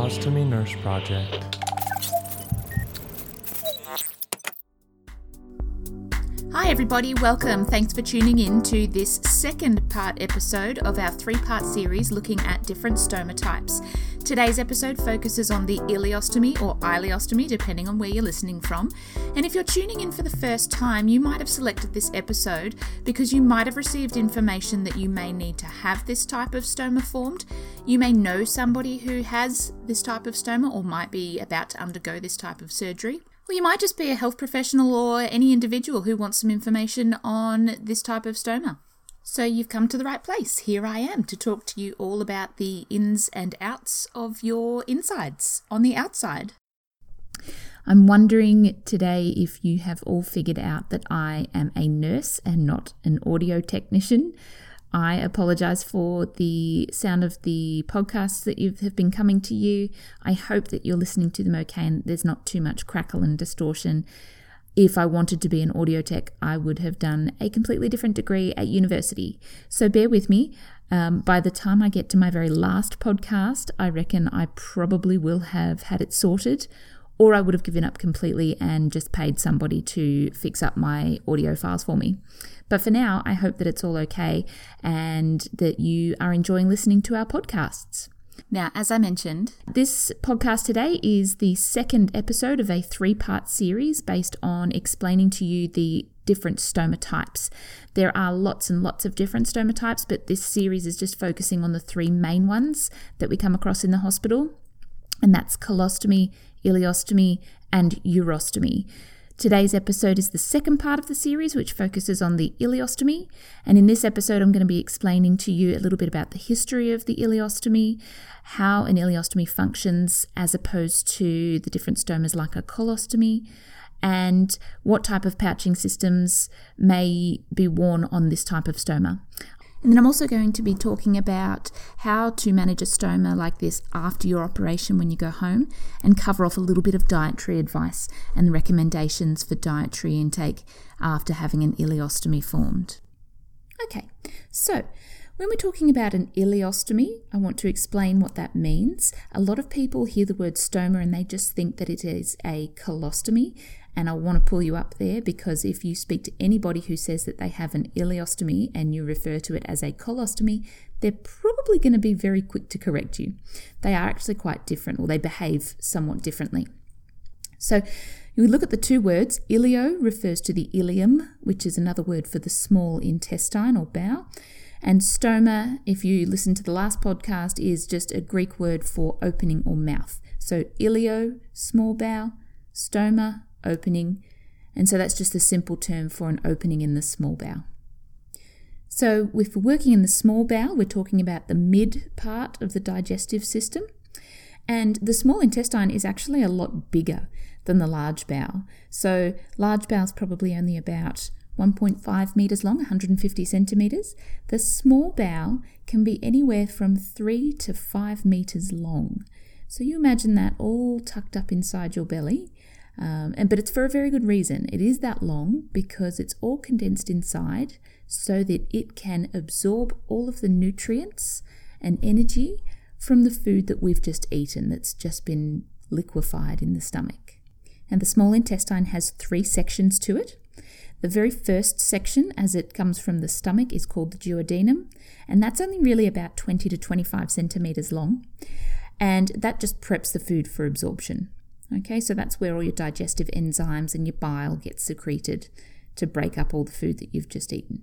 Ostomy Nurse Project. Hi, everybody, welcome. Thanks for tuning in to this second part episode of our three part series looking at different stoma types. Today's episode focuses on the ileostomy or ileostomy, depending on where you're listening from. And if you're tuning in for the first time, you might have selected this episode because you might have received information that you may need to have this type of stoma formed. You may know somebody who has this type of stoma or might be about to undergo this type of surgery. Or you might just be a health professional or any individual who wants some information on this type of stoma. So you've come to the right place. Here I am to talk to you all about the ins and outs of your insides on the outside. I'm wondering today if you have all figured out that I am a nurse and not an audio technician. I apologize for the sound of the podcasts that you have been coming to you. I hope that you're listening to them okay and there's not too much crackle and distortion. If I wanted to be an audio tech, I would have done a completely different degree at university. So bear with me. Um, by the time I get to my very last podcast, I reckon I probably will have had it sorted, or I would have given up completely and just paid somebody to fix up my audio files for me. But for now, I hope that it's all okay and that you are enjoying listening to our podcasts. Now, as I mentioned, this podcast today is the second episode of a three part series based on explaining to you the different stoma types. There are lots and lots of different stoma types, but this series is just focusing on the three main ones that we come across in the hospital, and that's colostomy, ileostomy, and urostomy. Today's episode is the second part of the series, which focuses on the ileostomy. And in this episode, I'm going to be explaining to you a little bit about the history of the ileostomy, how an ileostomy functions as opposed to the different stomas like a colostomy, and what type of pouching systems may be worn on this type of stoma. And then I'm also going to be talking about how to manage a stoma like this after your operation when you go home and cover off a little bit of dietary advice and recommendations for dietary intake after having an ileostomy formed. Okay, so when we're talking about an ileostomy, I want to explain what that means. A lot of people hear the word stoma and they just think that it is a colostomy, and I want to pull you up there because if you speak to anybody who says that they have an ileostomy and you refer to it as a colostomy, they're probably going to be very quick to correct you. They are actually quite different or they behave somewhat differently. So you look at the two words. Ileo refers to the ileum, which is another word for the small intestine or bowel. And stoma, if you listen to the last podcast, is just a Greek word for opening or mouth. So ileo, small bowel, stoma, opening, and so that's just a simple term for an opening in the small bowel. So, if we're working in the small bowel, we're talking about the mid part of the digestive system, and the small intestine is actually a lot bigger than the large bowel. So, large bowel is probably only about 1.5 meters long, 150 centimeters. The small bowel can be anywhere from 3 to 5 meters long. So, you imagine that all tucked up inside your belly um, and but it's for a very good reason. It is that long because it's all condensed inside so that it can absorb all of the nutrients and energy from the food that we've just eaten that's just been liquefied in the stomach. And the small intestine has three sections to it. The very first section, as it comes from the stomach, is called the duodenum, and that's only really about 20 to 25 centimeters long. And that just preps the food for absorption. Okay, so that's where all your digestive enzymes and your bile get secreted to break up all the food that you've just eaten.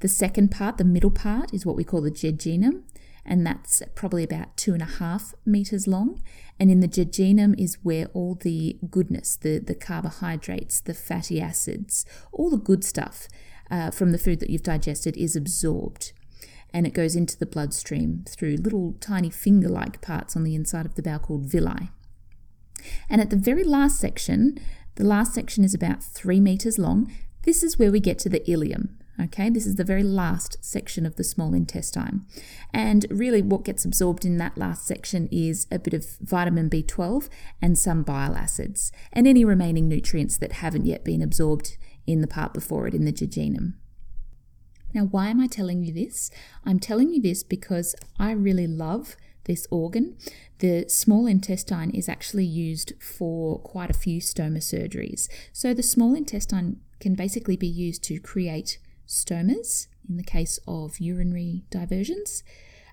The second part, the middle part, is what we call the jejunum, and that's probably about two and a half meters long. And in the jejunum is where all the goodness, the, the carbohydrates, the fatty acids, all the good stuff uh, from the food that you've digested is absorbed. And it goes into the bloodstream through little tiny finger like parts on the inside of the bowel called villi. And at the very last section, the last section is about three meters long. This is where we get to the ileum. Okay, this is the very last section of the small intestine. And really, what gets absorbed in that last section is a bit of vitamin B12 and some bile acids, and any remaining nutrients that haven't yet been absorbed in the part before it in the jejunum. Now, why am I telling you this? I'm telling you this because I really love this organ, the small intestine is actually used for quite a few stoma surgeries. So the small intestine can basically be used to create stomas in the case of urinary diversions.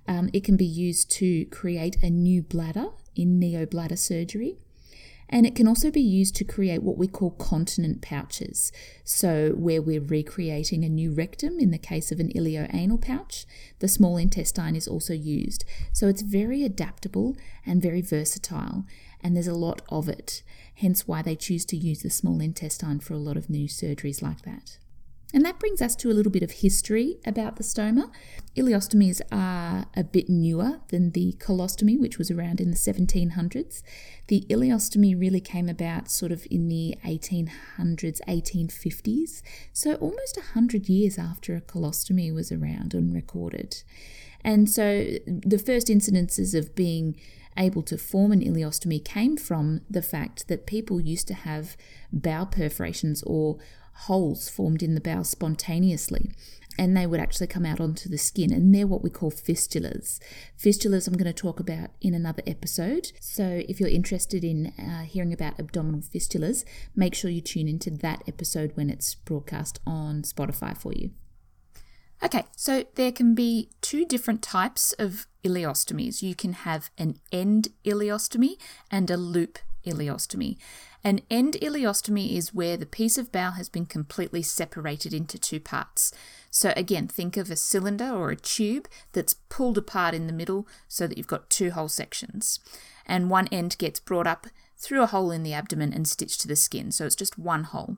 Um, it can be used to create a new bladder in neobladder surgery. And it can also be used to create what we call continent pouches. So, where we're recreating a new rectum in the case of an ileoanal pouch, the small intestine is also used. So, it's very adaptable and very versatile, and there's a lot of it. Hence, why they choose to use the small intestine for a lot of new surgeries like that. And that brings us to a little bit of history about the stoma. Ileostomies are a bit newer than the colostomy, which was around in the 1700s. The ileostomy really came about sort of in the 1800s, 1850s, so almost 100 years after a colostomy was around and recorded. And so the first incidences of being able to form an ileostomy came from the fact that people used to have bowel perforations or holes formed in the bowel spontaneously and they would actually come out onto the skin and they're what we call fistulas fistulas i'm going to talk about in another episode so if you're interested in uh, hearing about abdominal fistulas make sure you tune into that episode when it's broadcast on spotify for you Okay, so there can be two different types of ileostomies. You can have an end ileostomy and a loop ileostomy. An end ileostomy is where the piece of bowel has been completely separated into two parts. So, again, think of a cylinder or a tube that's pulled apart in the middle so that you've got two whole sections. And one end gets brought up through a hole in the abdomen and stitched to the skin. So, it's just one hole.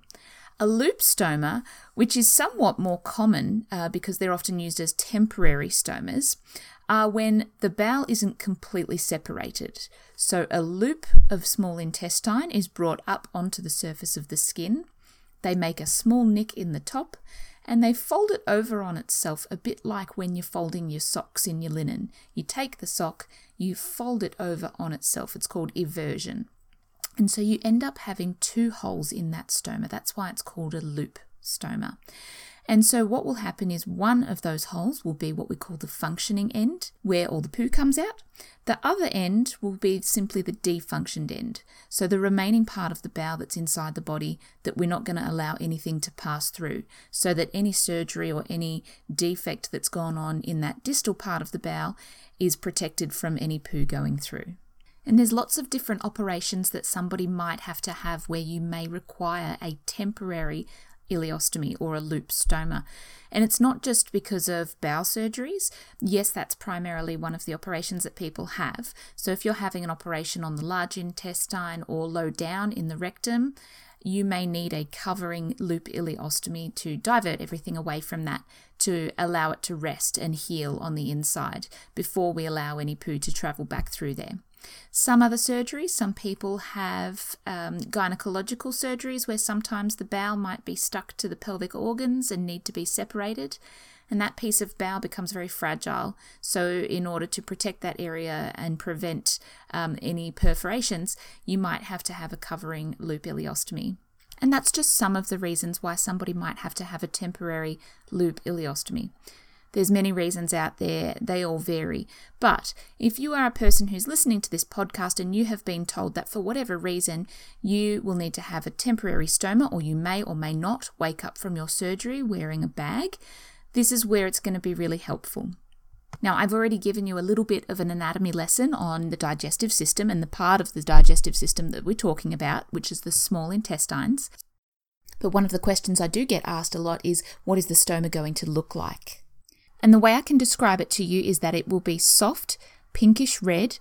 A loop stoma, which is somewhat more common uh, because they're often used as temporary stomas, are when the bowel isn't completely separated. So a loop of small intestine is brought up onto the surface of the skin. They make a small nick in the top and they fold it over on itself a bit like when you're folding your socks in your linen. You take the sock, you fold it over on itself. It's called eversion. And so you end up having two holes in that stoma. That's why it's called a loop stoma. And so, what will happen is one of those holes will be what we call the functioning end, where all the poo comes out. The other end will be simply the defunctioned end. So, the remaining part of the bowel that's inside the body that we're not going to allow anything to pass through, so that any surgery or any defect that's gone on in that distal part of the bowel is protected from any poo going through. And there's lots of different operations that somebody might have to have where you may require a temporary ileostomy or a loop stoma. And it's not just because of bowel surgeries. Yes, that's primarily one of the operations that people have. So if you're having an operation on the large intestine or low down in the rectum, you may need a covering loop ileostomy to divert everything away from that to allow it to rest and heal on the inside before we allow any poo to travel back through there. Some other surgeries, some people have um, gynecological surgeries where sometimes the bowel might be stuck to the pelvic organs and need to be separated. And that piece of bowel becomes very fragile. So, in order to protect that area and prevent um, any perforations, you might have to have a covering loop ileostomy. And that's just some of the reasons why somebody might have to have a temporary loop ileostomy. There's many reasons out there, they all vary. But if you are a person who's listening to this podcast and you have been told that for whatever reason you will need to have a temporary stoma or you may or may not wake up from your surgery wearing a bag, this is where it's going to be really helpful. Now, I've already given you a little bit of an anatomy lesson on the digestive system and the part of the digestive system that we're talking about, which is the small intestines. But one of the questions I do get asked a lot is what is the stoma going to look like? And the way I can describe it to you is that it will be soft, pinkish red,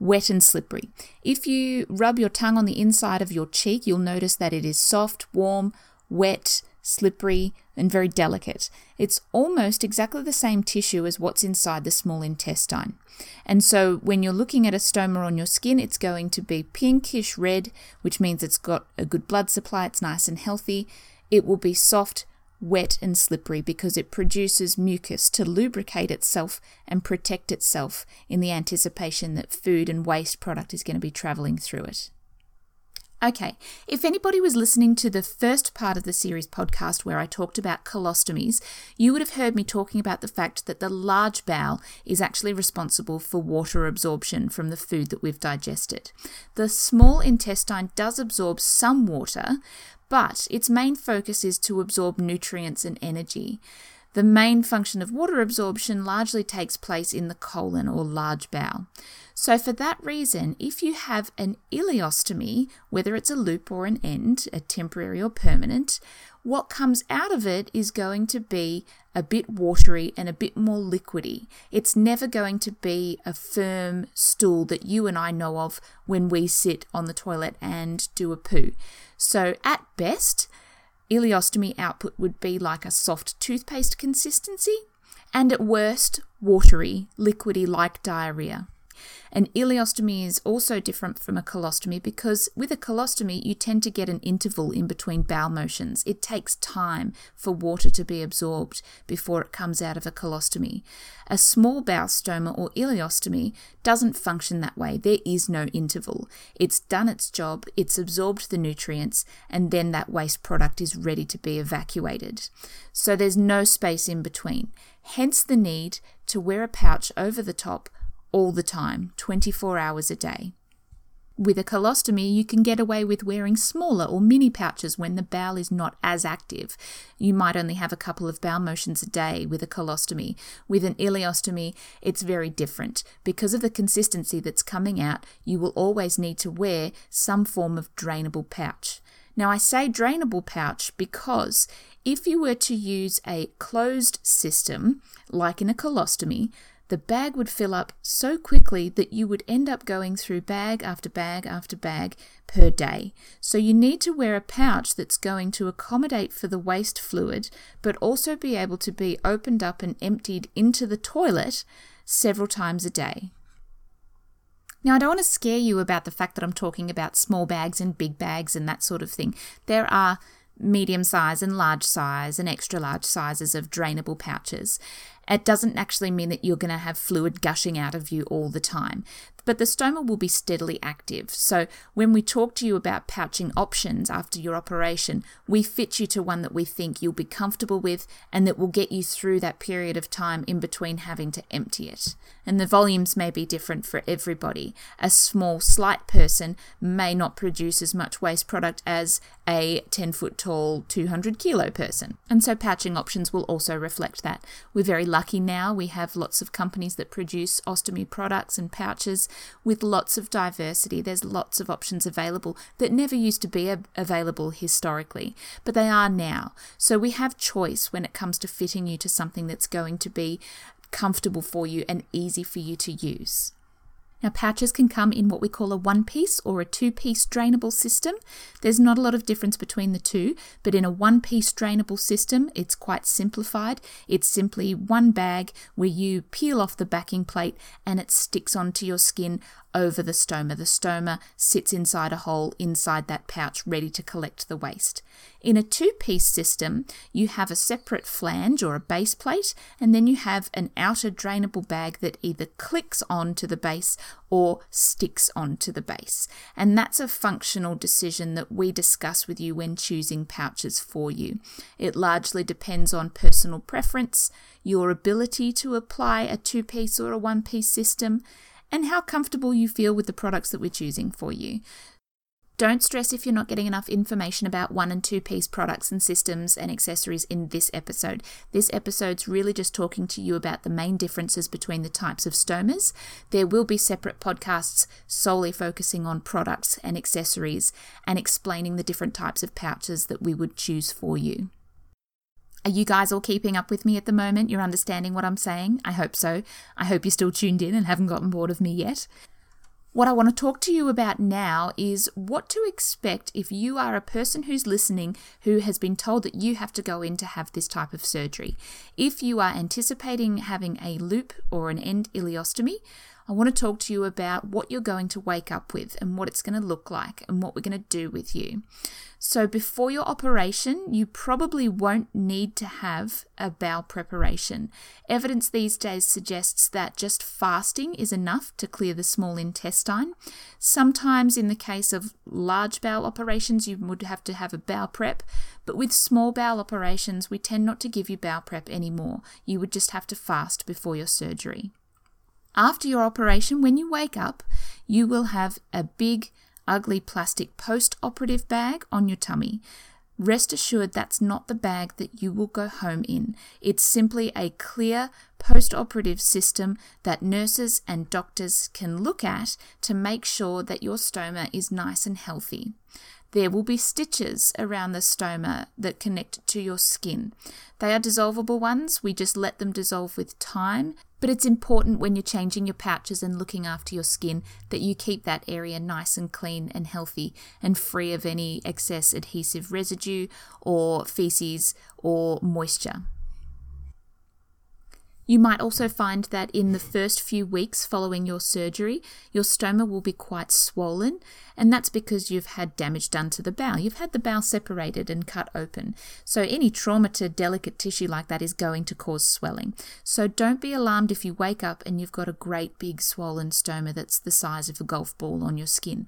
wet and slippery. If you rub your tongue on the inside of your cheek, you'll notice that it is soft, warm, wet, slippery, and very delicate. It's almost exactly the same tissue as what's inside the small intestine. And so when you're looking at a stoma on your skin, it's going to be pinkish red, which means it's got a good blood supply, it's nice and healthy. It will be soft, wet and slippery because it produces mucus to lubricate itself and protect itself in the anticipation that food and waste product is going to be traveling through it. Okay, if anybody was listening to the first part of the series podcast where I talked about colostomies, you would have heard me talking about the fact that the large bowel is actually responsible for water absorption from the food that we've digested. The small intestine does absorb some water, but its main focus is to absorb nutrients and energy. The main function of water absorption largely takes place in the colon or large bowel. So, for that reason, if you have an ileostomy, whether it's a loop or an end, a temporary or permanent, what comes out of it is going to be a bit watery and a bit more liquidy. It's never going to be a firm stool that you and I know of when we sit on the toilet and do a poo. So, at best, ileostomy output would be like a soft toothpaste consistency, and at worst, watery, liquidy like diarrhea. An ileostomy is also different from a colostomy because with a colostomy, you tend to get an interval in between bowel motions. It takes time for water to be absorbed before it comes out of a colostomy. A small bowel stoma or ileostomy doesn't function that way. There is no interval. It's done its job, it's absorbed the nutrients, and then that waste product is ready to be evacuated. So there's no space in between. Hence the need to wear a pouch over the top all the time, 24 hours a day. With a colostomy, you can get away with wearing smaller or mini pouches when the bowel is not as active. You might only have a couple of bowel motions a day with a colostomy. With an ileostomy, it's very different. Because of the consistency that's coming out, you will always need to wear some form of drainable pouch. Now, I say drainable pouch because if you were to use a closed system, like in a colostomy, the bag would fill up so quickly that you would end up going through bag after bag after bag per day. So you need to wear a pouch that's going to accommodate for the waste fluid, but also be able to be opened up and emptied into the toilet several times a day. Now, I don't want to scare you about the fact that I'm talking about small bags and big bags and that sort of thing. There are medium size and large size and extra large sizes of drainable pouches. It doesn't actually mean that you're going to have fluid gushing out of you all the time but the stoma will be steadily active. So when we talk to you about pouching options after your operation, we fit you to one that we think you'll be comfortable with and that will get you through that period of time in between having to empty it. And the volumes may be different for everybody. A small, slight person may not produce as much waste product as a 10 foot tall, 200 kilo person. And so pouching options will also reflect that. We're very lucky now. We have lots of companies that produce ostomy products and pouches with lots of diversity. There's lots of options available that never used to be available historically, but they are now. So we have choice when it comes to fitting you to something that's going to be comfortable for you and easy for you to use. Now, pouches can come in what we call a one piece or a two piece drainable system. There's not a lot of difference between the two, but in a one piece drainable system, it's quite simplified. It's simply one bag where you peel off the backing plate and it sticks onto your skin over the stoma. The stoma sits inside a hole inside that pouch, ready to collect the waste. In a two piece system, you have a separate flange or a base plate, and then you have an outer drainable bag that either clicks onto the base or sticks onto the base. And that's a functional decision that we discuss with you when choosing pouches for you. It largely depends on personal preference, your ability to apply a two piece or a one piece system and how comfortable you feel with the products that we're choosing for you. Don't stress if you're not getting enough information about one and two piece products and systems and accessories in this episode. This episode's really just talking to you about the main differences between the types of stomas. There will be separate podcasts solely focusing on products and accessories and explaining the different types of pouches that we would choose for you. Are you guys all keeping up with me at the moment? You're understanding what I'm saying? I hope so. I hope you're still tuned in and haven't gotten bored of me yet. What I want to talk to you about now is what to expect if you are a person who's listening who has been told that you have to go in to have this type of surgery. If you are anticipating having a loop or an end ileostomy, I want to talk to you about what you're going to wake up with and what it's going to look like and what we're going to do with you. So, before your operation, you probably won't need to have a bowel preparation. Evidence these days suggests that just fasting is enough to clear the small intestine. Sometimes, in the case of large bowel operations, you would have to have a bowel prep, but with small bowel operations, we tend not to give you bowel prep anymore. You would just have to fast before your surgery. After your operation, when you wake up, you will have a big ugly plastic post operative bag on your tummy. Rest assured that's not the bag that you will go home in. It's simply a clear post operative system that nurses and doctors can look at to make sure that your stoma is nice and healthy. There will be stitches around the stoma that connect to your skin. They are dissolvable ones, we just let them dissolve with time. But it's important when you're changing your pouches and looking after your skin that you keep that area nice and clean and healthy and free of any excess adhesive residue or feces or moisture. You might also find that in the first few weeks following your surgery, your stoma will be quite swollen, and that's because you've had damage done to the bowel. You've had the bowel separated and cut open. So, any trauma to delicate tissue like that is going to cause swelling. So, don't be alarmed if you wake up and you've got a great big swollen stoma that's the size of a golf ball on your skin.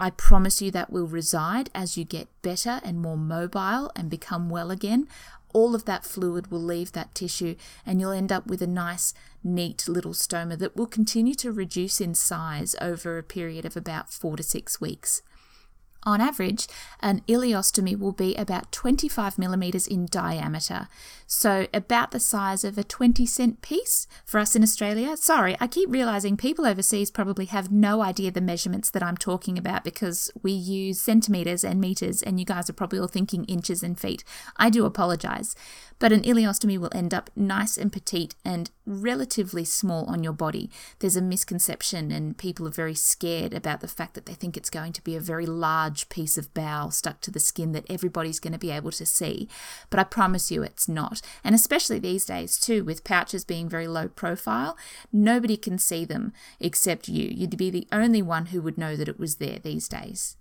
I promise you that will reside as you get better and more mobile and become well again all of that fluid will leave that tissue and you'll end up with a nice, neat little stoma that will continue to reduce in size over a period of about four to six weeks. On average, an ileostomy will be about 25 millimeters in diameter, so about the size of a 20 cent piece for us in Australia. Sorry, I keep realizing people overseas probably have no idea the measurements that I'm talking about because we use centimeters and meters, and you guys are probably all thinking inches and feet. I do apologize. But an ileostomy will end up nice and petite and relatively small on your body. There's a misconception, and people are very scared about the fact that they think it's going to be a very large piece of bowel stuck to the skin that everybody's going to be able to see. But I promise you it's not. And especially these days, too, with pouches being very low profile, nobody can see them except you. You'd be the only one who would know that it was there these days.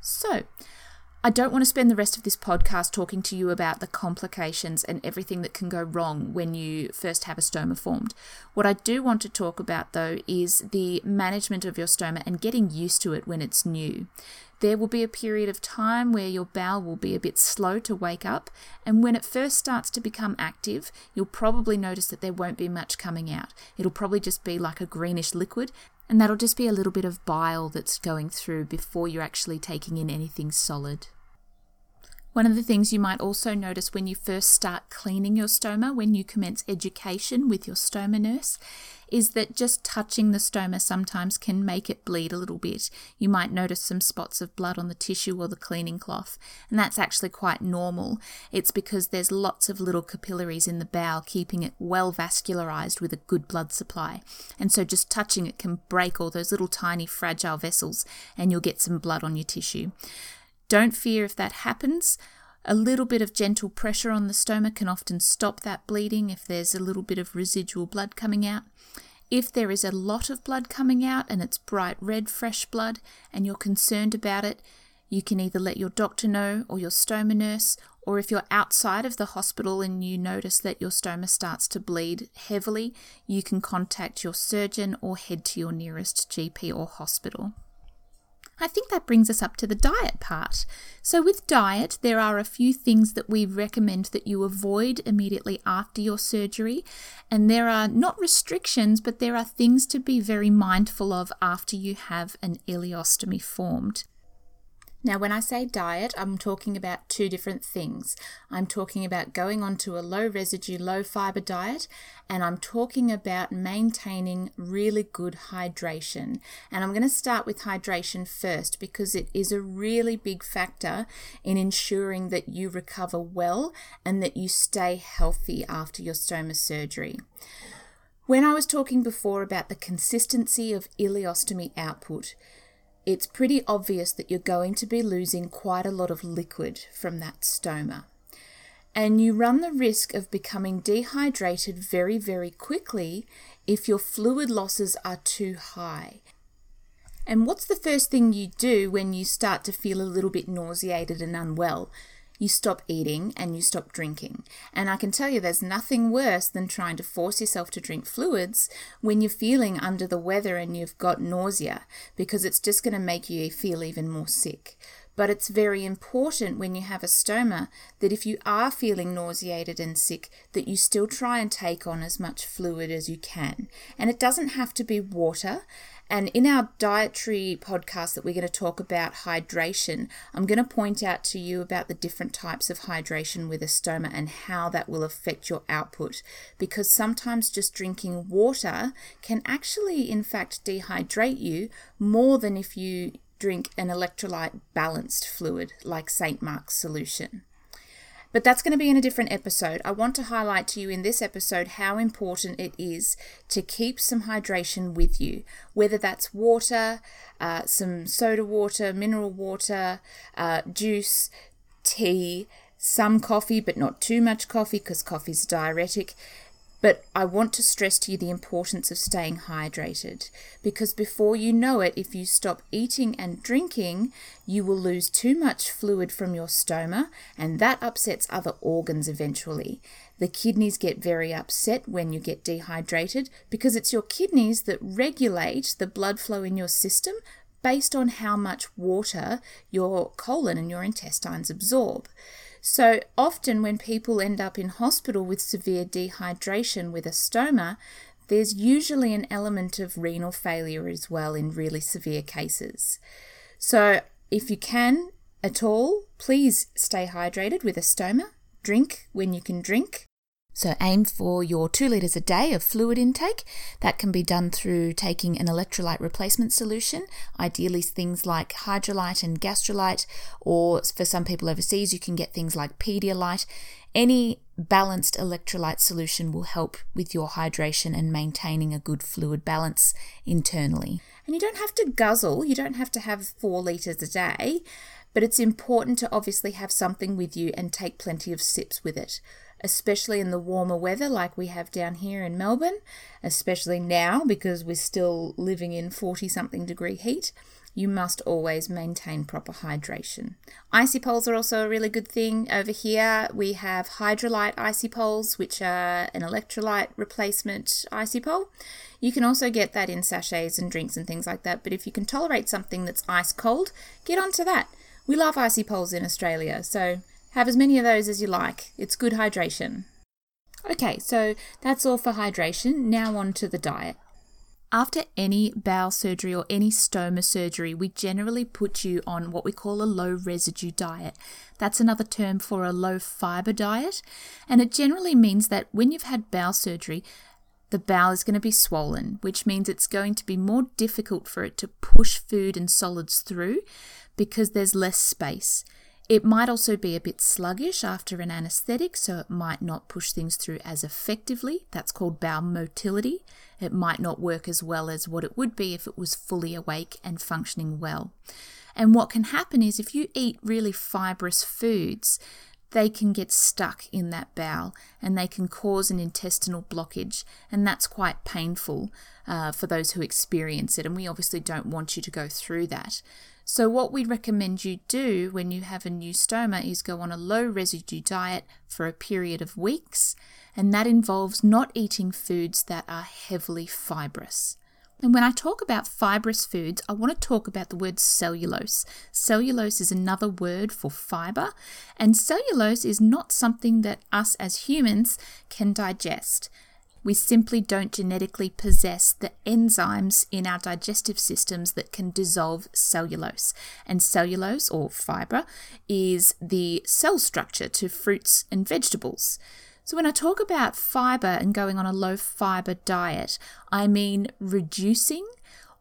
So, I don't want to spend the rest of this podcast talking to you about the complications and everything that can go wrong when you first have a stoma formed. What I do want to talk about, though, is the management of your stoma and getting used to it when it's new. There will be a period of time where your bowel will be a bit slow to wake up, and when it first starts to become active, you'll probably notice that there won't be much coming out. It'll probably just be like a greenish liquid, and that'll just be a little bit of bile that's going through before you're actually taking in anything solid. One of the things you might also notice when you first start cleaning your stoma, when you commence education with your stoma nurse, is that just touching the stoma sometimes can make it bleed a little bit. You might notice some spots of blood on the tissue or the cleaning cloth, and that's actually quite normal. It's because there's lots of little capillaries in the bowel keeping it well vascularized with a good blood supply. And so just touching it can break all those little tiny fragile vessels, and you'll get some blood on your tissue. Don't fear if that happens. A little bit of gentle pressure on the stoma can often stop that bleeding if there's a little bit of residual blood coming out. If there is a lot of blood coming out and it's bright red fresh blood and you're concerned about it, you can either let your doctor know or your stoma nurse, or if you're outside of the hospital and you notice that your stoma starts to bleed heavily, you can contact your surgeon or head to your nearest GP or hospital. I think that brings us up to the diet part. So, with diet, there are a few things that we recommend that you avoid immediately after your surgery. And there are not restrictions, but there are things to be very mindful of after you have an ileostomy formed. Now, when I say diet, I'm talking about two different things. I'm talking about going onto a low residue, low fiber diet, and I'm talking about maintaining really good hydration. And I'm going to start with hydration first because it is a really big factor in ensuring that you recover well and that you stay healthy after your stoma surgery. When I was talking before about the consistency of ileostomy output, it's pretty obvious that you're going to be losing quite a lot of liquid from that stoma. And you run the risk of becoming dehydrated very, very quickly if your fluid losses are too high. And what's the first thing you do when you start to feel a little bit nauseated and unwell? You stop eating and you stop drinking. And I can tell you there's nothing worse than trying to force yourself to drink fluids when you're feeling under the weather and you've got nausea because it's just going to make you feel even more sick. But it's very important when you have a stoma that if you are feeling nauseated and sick, that you still try and take on as much fluid as you can. And it doesn't have to be water. And in our dietary podcast that we're going to talk about hydration, I'm going to point out to you about the different types of hydration with a stoma and how that will affect your output. Because sometimes just drinking water can actually, in fact, dehydrate you more than if you drink an electrolyte balanced fluid like St. Mark's solution. But that's going to be in a different episode. I want to highlight to you in this episode how important it is to keep some hydration with you, whether that's water, uh, some soda water, mineral water, uh, juice, tea, some coffee, but not too much coffee because coffee's diuretic. But I want to stress to you the importance of staying hydrated because before you know it, if you stop eating and drinking, you will lose too much fluid from your stoma and that upsets other organs eventually. The kidneys get very upset when you get dehydrated because it's your kidneys that regulate the blood flow in your system based on how much water your colon and your intestines absorb. So often, when people end up in hospital with severe dehydration with a stoma, there's usually an element of renal failure as well in really severe cases. So, if you can at all, please stay hydrated with a stoma. Drink when you can drink. So aim for your two litres a day of fluid intake. That can be done through taking an electrolyte replacement solution, ideally things like Hydralyte and Gastrolyte, or for some people overseas, you can get things like Pedialyte. Any balanced electrolyte solution will help with your hydration and maintaining a good fluid balance internally. And you don't have to guzzle, you don't have to have four litres a day, but it's important to obviously have something with you and take plenty of sips with it especially in the warmer weather like we have down here in Melbourne, especially now because we're still living in 40 something degree heat. You must always maintain proper hydration. Icy poles are also a really good thing. Over here, we have Hydralyte icy poles, which are an electrolyte replacement icy pole. You can also get that in sachets and drinks and things like that, but if you can tolerate something that's ice cold, get onto that. We love icy poles in Australia, so have as many of those as you like. It's good hydration. Okay, so that's all for hydration. Now on to the diet. After any bowel surgery or any stoma surgery, we generally put you on what we call a low residue diet. That's another term for a low fiber diet, and it generally means that when you've had bowel surgery, the bowel is going to be swollen, which means it's going to be more difficult for it to push food and solids through because there's less space. It might also be a bit sluggish after an anesthetic, so it might not push things through as effectively. That's called bowel motility. It might not work as well as what it would be if it was fully awake and functioning well. And what can happen is if you eat really fibrous foods, they can get stuck in that bowel and they can cause an intestinal blockage, and that's quite painful uh, for those who experience it. And we obviously don't want you to go through that. So, what we recommend you do when you have a new stoma is go on a low residue diet for a period of weeks, and that involves not eating foods that are heavily fibrous. And when I talk about fibrous foods, I want to talk about the word cellulose. Cellulose is another word for fiber, and cellulose is not something that us as humans can digest. We simply don't genetically possess the enzymes in our digestive systems that can dissolve cellulose. And cellulose, or fiber, is the cell structure to fruits and vegetables. So, when I talk about fiber and going on a low fiber diet, I mean reducing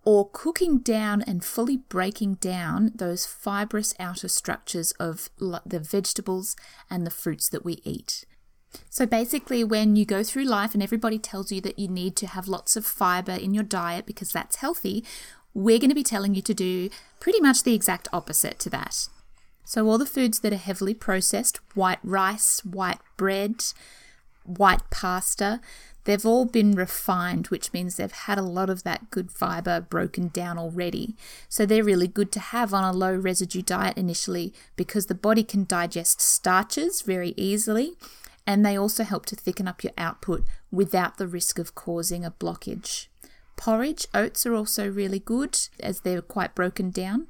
or cooking down and fully breaking down those fibrous outer structures of the vegetables and the fruits that we eat. So basically, when you go through life and everybody tells you that you need to have lots of fiber in your diet because that's healthy, we're going to be telling you to do pretty much the exact opposite to that. So, all the foods that are heavily processed white rice, white bread, white pasta they've all been refined, which means they've had a lot of that good fiber broken down already. So they're really good to have on a low residue diet initially because the body can digest starches very easily and they also help to thicken up your output without the risk of causing a blockage. Porridge, oats are also really good as they're quite broken down.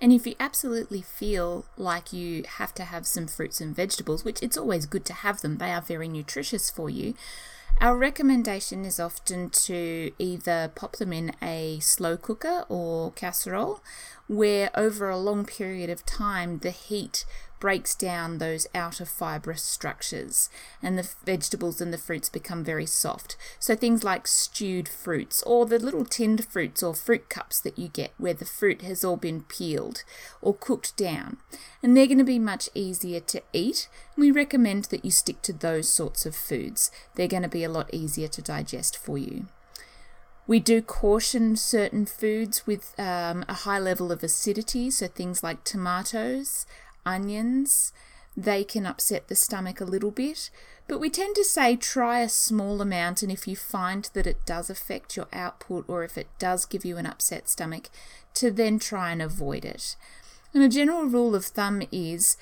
And if you absolutely feel like you have to have some fruits and vegetables, which it's always good to have them, they are very nutritious for you. Our recommendation is often to either pop them in a slow cooker or casserole, where over a long period of time the heat breaks down those outer fibrous structures and the vegetables and the fruits become very soft. So things like stewed fruits or the little tinned fruits or fruit cups that you get where the fruit has all been peeled or cooked down. And they're going to be much easier to eat. We recommend that you stick to those sorts of foods. They're going to be a lot easier to digest for you. We do caution certain foods with um, a high level of acidity, so things like tomatoes, onions, they can upset the stomach a little bit. But we tend to say try a small amount, and if you find that it does affect your output or if it does give you an upset stomach, to then try and avoid it. And a general rule of thumb is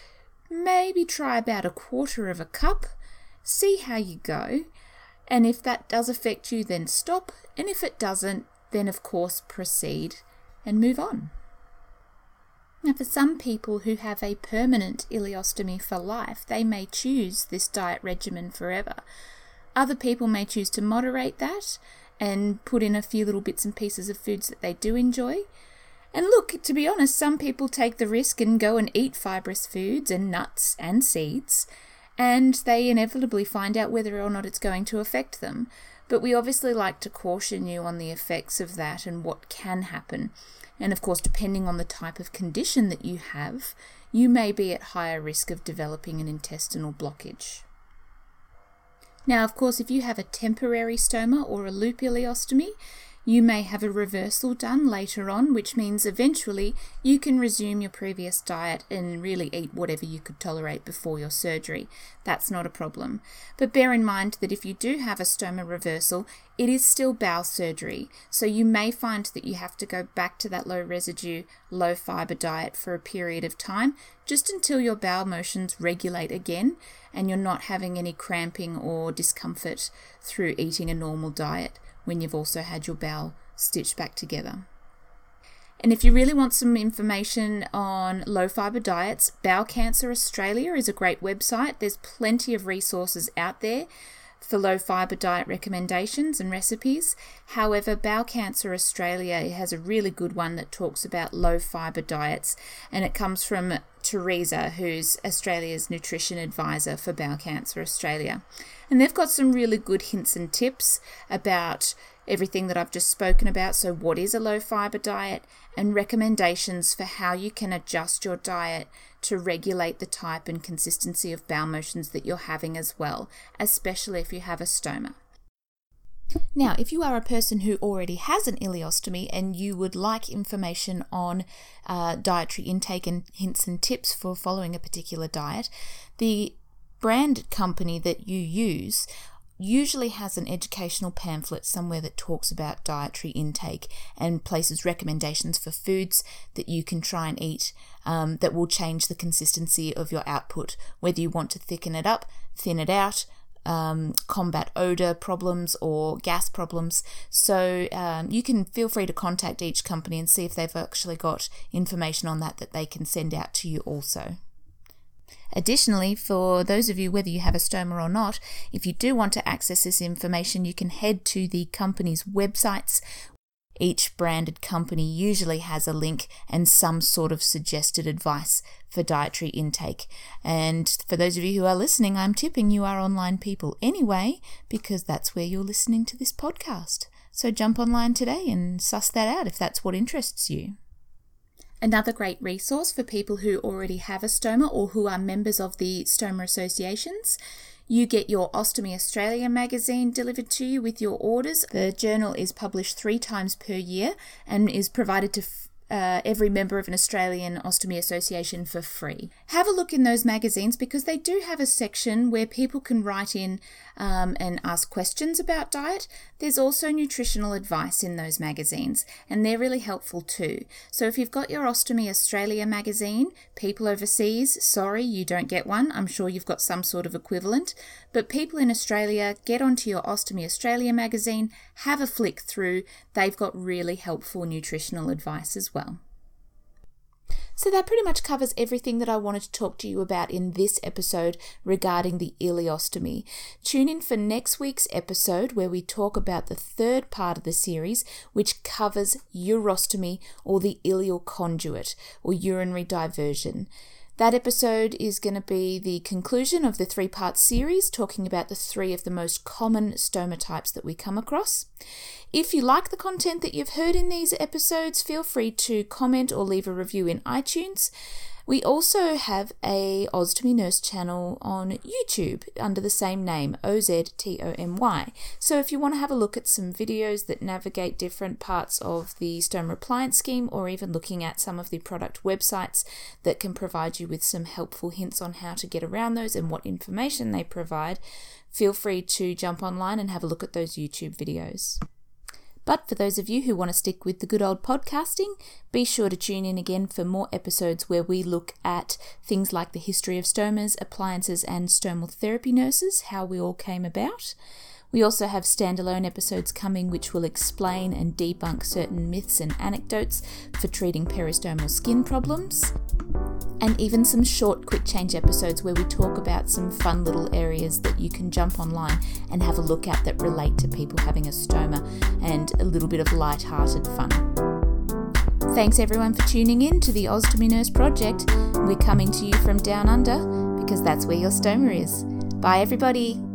maybe try about a quarter of a cup, see how you go, and if that does affect you, then stop, and if it doesn't, then of course proceed and move on. Now, for some people who have a permanent ileostomy for life, they may choose this diet regimen forever. Other people may choose to moderate that and put in a few little bits and pieces of foods that they do enjoy. And look, to be honest, some people take the risk and go and eat fibrous foods and nuts and seeds, and they inevitably find out whether or not it's going to affect them. But we obviously like to caution you on the effects of that and what can happen. And of course, depending on the type of condition that you have, you may be at higher risk of developing an intestinal blockage. Now, of course, if you have a temporary stoma or a loop ileostomy, you may have a reversal done later on, which means eventually you can resume your previous diet and really eat whatever you could tolerate before your surgery. That's not a problem. But bear in mind that if you do have a stoma reversal, it is still bowel surgery. So you may find that you have to go back to that low residue, low fiber diet for a period of time, just until your bowel motions regulate again and you're not having any cramping or discomfort through eating a normal diet when you've also had your bowel stitched back together. And if you really want some information on low fiber diets, Bowel Cancer Australia is a great website. There's plenty of resources out there for low fiber diet recommendations and recipes. However, Bowel Cancer Australia has a really good one that talks about low fiber diets, and it comes from Teresa, who's Australia's nutrition advisor for Bowel Cancer Australia. And they've got some really good hints and tips about everything that I've just spoken about. So, what is a low fiber diet, and recommendations for how you can adjust your diet to regulate the type and consistency of bowel motions that you're having as well, especially if you have a stoma. Now, if you are a person who already has an ileostomy and you would like information on uh, dietary intake and hints and tips for following a particular diet, the brand company that you use usually has an educational pamphlet somewhere that talks about dietary intake and places recommendations for foods that you can try and eat um, that will change the consistency of your output, whether you want to thicken it up, thin it out. Um, combat odor problems or gas problems. So um, you can feel free to contact each company and see if they've actually got information on that that they can send out to you also. Additionally, for those of you, whether you have a stoma or not, if you do want to access this information, you can head to the company's websites. Each branded company usually has a link and some sort of suggested advice for dietary intake. And for those of you who are listening, I'm tipping you are online people anyway, because that's where you're listening to this podcast. So jump online today and suss that out if that's what interests you. Another great resource for people who already have a stoma or who are members of the stoma associations. You get your Ostomy Australia magazine delivered to you with your orders. The journal is published three times per year and is provided to uh, every member of an Australian Ostomy Association for free. Have a look in those magazines because they do have a section where people can write in um, and ask questions about diet. There's also nutritional advice in those magazines, and they're really helpful too. So if you've got your Ostomy Australia magazine, people overseas, sorry you don't get one. I'm sure you've got some sort of equivalent. But people in Australia, get onto your Ostomy Australia magazine, have a flick through. They've got really helpful nutritional advice as well. So that pretty much covers everything that I wanted to talk to you about in this episode regarding the ileostomy. Tune in for next week's episode where we talk about the third part of the series, which covers urostomy or the ileal conduit or urinary diversion. That episode is going to be the conclusion of the three part series, talking about the three of the most common stoma types that we come across. If you like the content that you've heard in these episodes, feel free to comment or leave a review in iTunes. We also have a Oztomy Nurse channel on YouTube under the same name, O Z T O M Y. So if you want to have a look at some videos that navigate different parts of the stoma appliance scheme, or even looking at some of the product websites that can provide you with some helpful hints on how to get around those and what information they provide, feel free to jump online and have a look at those YouTube videos. But for those of you who want to stick with the good old podcasting, be sure to tune in again for more episodes where we look at things like the history of stomas, appliances, and stomal therapy nurses, how we all came about. We also have standalone episodes coming which will explain and debunk certain myths and anecdotes for treating peristomal skin problems. And even some short quick change episodes where we talk about some fun little areas that you can jump online and have a look at that relate to people having a stoma and a little bit of light-hearted fun. Thanks everyone for tuning in to the Oztomy Nurse Project. We're coming to you from down under because that's where your stoma is. Bye everybody.